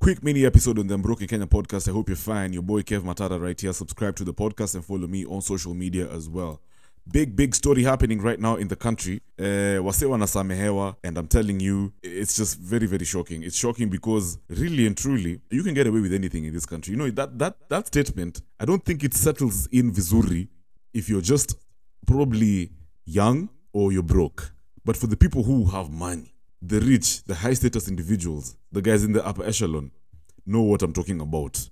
Quick mini episode on the Mbroken Kenya podcast. I hope you're fine. Your boy Kev Matara right here. Subscribe to the podcast and follow me on social media as well. Big, big story happening right now in the country. Uh, wase wanasamehewa, and I'm telling you, it's just very, very shocking. It's shocking because really and truly, you can get away with anything in this country. You know, that that that statement, I don't think it settles in Vizuri if you're just probably young or you're broke. But for the people who have money, the rich, the high status individuals, the guys in the upper echelon, know what I'm talking about.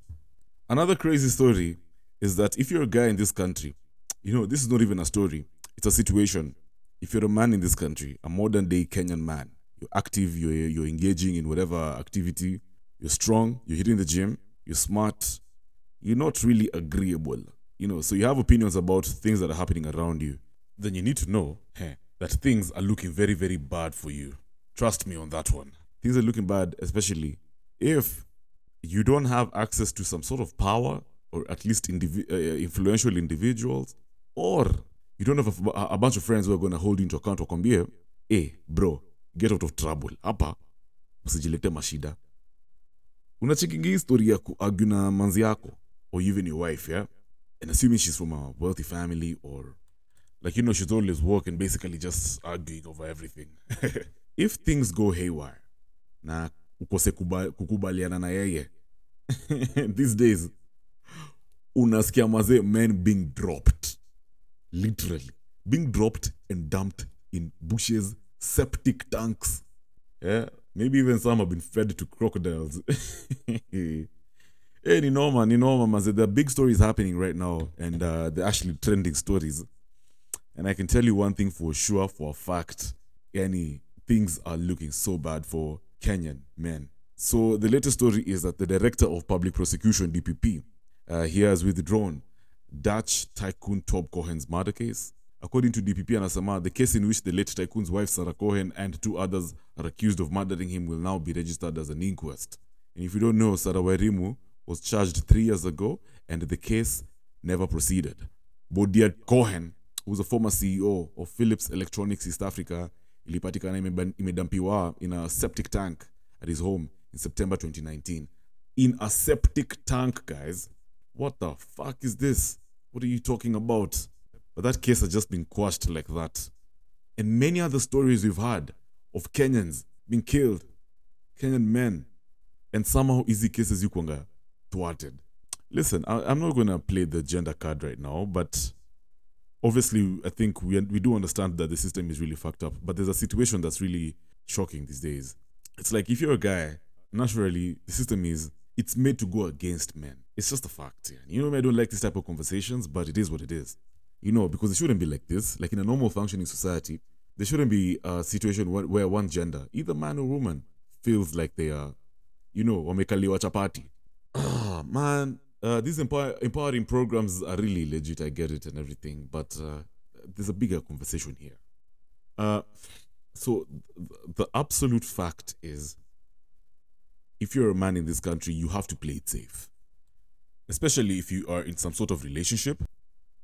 Another crazy story is that if you're a guy in this country, you know, this is not even a story, it's a situation. If you're a man in this country, a modern day Kenyan man, you're active, you're, you're engaging in whatever activity, you're strong, you're hitting the gym, you're smart, you're not really agreeable. You know, so you have opinions about things that are happening around you. Then you need to know heh, that things are looking very, very bad for you. Trust me on that one. Things are looking bad, especially if you don't have access to some sort of power or at least indivi- uh, influential individuals, or you don't have a, bunch of friends who are going to hold you into account wakwambie hey, bro get out of trouble. Hapa usijilete mashida. Unachekingi histori ya kuargue na manzi yako or even your wife yeah? And assuming she's from a wealthy family or like you know she's always working basically just arguing over everything if things go haywire na ukose kuba, kukubaliana na yeye these days unasikia mazee men being dropped. Literally. Being dropped and dumped in bushes septic tanks. Yeah? Maybe even some have been fed to crocodiles. Hey ni noma ni noma mazee. There are big stories happening right now and uh, they're actually trending stories. And I can tell you one thing for sure, for a fact, any things are looking so bad for Kenyan men. So the latest story is that the director of public prosecution (DPP) uh, he has withdrawn Dutch tycoon Tob Cohen's murder case. According to DPP Anasama, the case in which the late tycoon's wife Sarah Cohen and two others are accused of murdering him will now be registered as an inquest. And if you don't know, Sarah Wairimu was charged three years ago, and the case never proceeded. Bodia Cohen who's a former CEO of Philips Electronics East Africa, ilipatikana imedampiwa in a septic tank at his home in September 2019. In a septic tank, guys. What the fuck is this? What are you talking about? But that case has just been quashed like that. And many other stories we've had of Kenyans being killed, Kenyan men, and somehow easy cases you yukwanga thwarted. Listen, I, I'm not going to play the gender card right now, but obviously i think we, we do understand that the system is really fucked up but there's a situation that's really shocking these days. It's like if you're a guy naturally the system is it's made to go against men. It's just a fact you know i don't like this type of conversations but it is what it is. You know because it shouldn't be like this. Like in a normal functioning society there shouldn't be a situation where, where one gender either man or woman feels like they are you know wamekaliwa chapati. Ah man uh, these empower- empowering programs are really legit. I get it and everything, but uh, there's a bigger conversation here. Uh, so th- the absolute fact is, if you're a man in this country, you have to play it safe, especially if you are in some sort of relationship.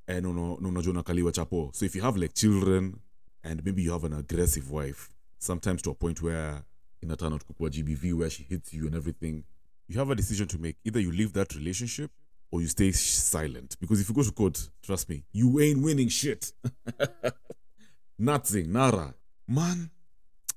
Unakaliwa chapo. So if you have like children and maybe you have an aggressive wife, sometimes to a point where in a turn GBV where she hits you and everything, you have a decision to make. Either you leave that relationship or you stay silent. Because if you go to court, trust me, you ain't winning shit. Nothing, nada. Man,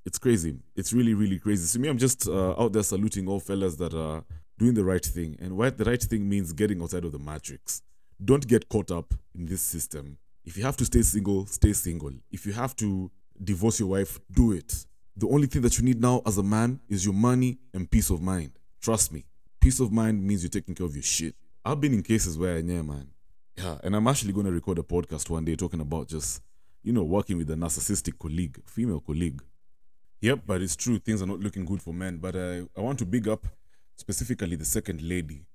it's crazy. It's really, really crazy. So me, I'm just uh, out there saluting all fellas that are doing the right thing. And what the right thing means getting outside of the matrix. Don't get caught up in this system. If you have to stay single, stay single. If you have to divorce your wife, do it. The only thing that you need now as a man is your money and peace of mind. Trust me. Peace of mind means you're taking care of your shit. I've been in cases where, yeah, man. Yeah, and I'm actually going to record a podcast one day talking about just, you know, working with a narcissistic colleague, female colleague. Yep, but it's true. Things are not looking good for men. But uh, I want to big up specifically the second lady,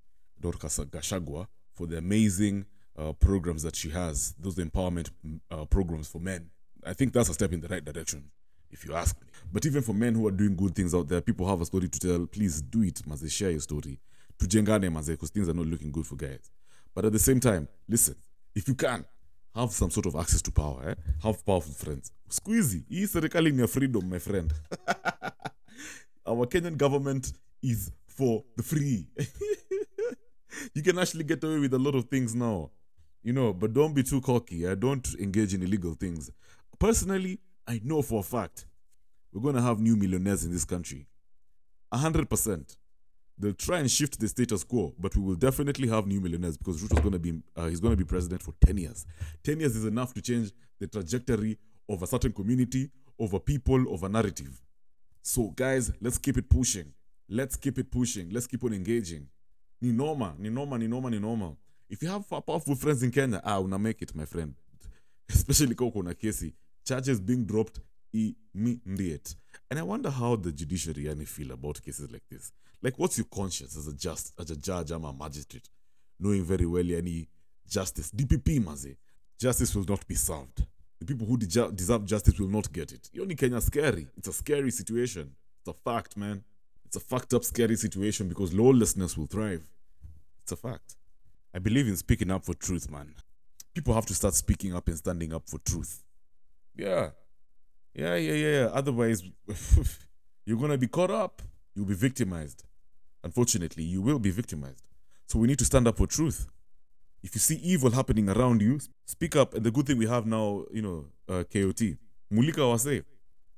Dorcas Gachagua, for the amazing uh, programs that she has, those empowerment uh, programs for men. I think that's a step in the right direction, if you ask me. But even for men who are doing good things out there, people have a story to tell. Please do it, maze. Share your story. Tujengane, maze, because things are not looking good for guys. But at the same time, listen, if you can, have some sort of access to power, eh? have powerful friends. Squeezy, hii ni ya freedom, my friend. Our Kenyan government is for the free. you can actually get away with a lot of things now, you know, but don't be too cocky. I don't engage in illegal things. Personally, I know for a fact we're going to have new millionaires in this country. 100%. They'll try and shift the status quo, but we will definitely have new millionaires because Ruto's going to be uh, he's going to be president for 10 years. 10 years is enough to change the trajectory of a certain community, of a people, of a narrative. So guys, let's keep it pushing. Let's keep it pushing. Let's keep on engaging. Ni noma, ni noma, ni noma, ni noma. If you have powerful friends in Kenya, ah, una make it, my friend. Especially kama kuna kesi. Charges being dropped immediate. And I wonder how the judiciary yani feel about cases like this. Like, what's your conscience as a just as a judge, I'm a magistrate, knowing very well any justice, DPP maze, justice will not be served. The people who deja- deserve justice will not get it. Yoni Kenya scary. It's a scary situation. It's a fact, man. It's a fucked up, scary situation because lawlessness will thrive. It's a fact. I believe in speaking up for truth, man. People have to start speaking up and standing up for truth. Yeah. Yeah, yeah, yeah. yeah. Otherwise, you're going to be caught up. You'll be victimized. Unfortunately, you will be victimized. So we need to stand up for truth. If you see evil happening around you, speak up. And the good thing we have now, you know, uh, KOT, Mulika Wase.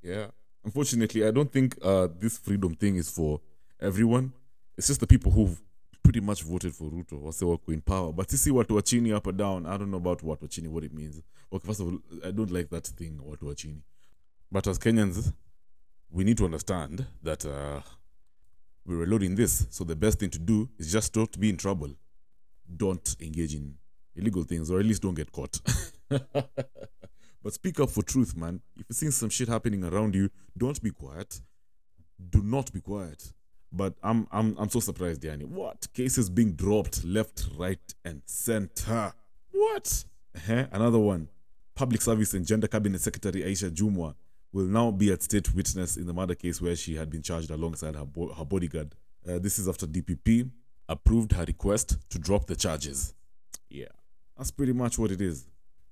Yeah. Unfortunately, I don't think uh, this freedom thing is for everyone. It's just the people who've pretty much voted for Ruto or say wako in power. But you see what Wachini up or down, I don't know about what Wachini, what it means. Okay, first of all, I don't like that thing, what Wachini. But as Kenyans, we need to understand that uh, we're reloading this. So the best thing to do is just not be in trouble. Don't engage in illegal things, or at least don't get caught. but speak up for truth, man. If you're seeing some shit happening around you, don't be quiet. Do not be quiet. But I'm I'm I'm so surprised, Danny. What cases being dropped left, right, and center? What? Uh-huh. Another one. Public Service and Gender Cabinet Secretary Aisha Jumwa will now be at state witness in the murder case where she had been charged alongside her, bo- her bodyguard. Uh, this is after DPP approved her request to drop the charges. Yeah, that's pretty much what it is.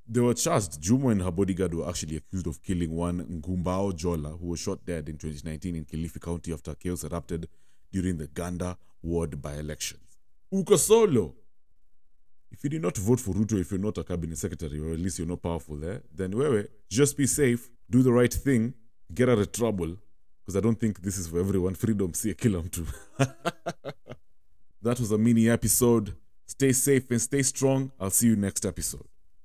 They were charged. Jumwa and her bodyguard were actually accused of killing one Ngumbao Jola, who was shot dead in 2019 in Kilifi County after chaos erupted during the Ganda ward by elections. Uko solo. If you did not vote for Ruto, if you're not a cabinet secretary, or at least you're not powerful there, then wewe, just be safe, do the right thing, get out of trouble, because I don't think this is for everyone. Freedom, see a kill too. that was a mini episode. Stay safe and stay strong. I'll see you next episode.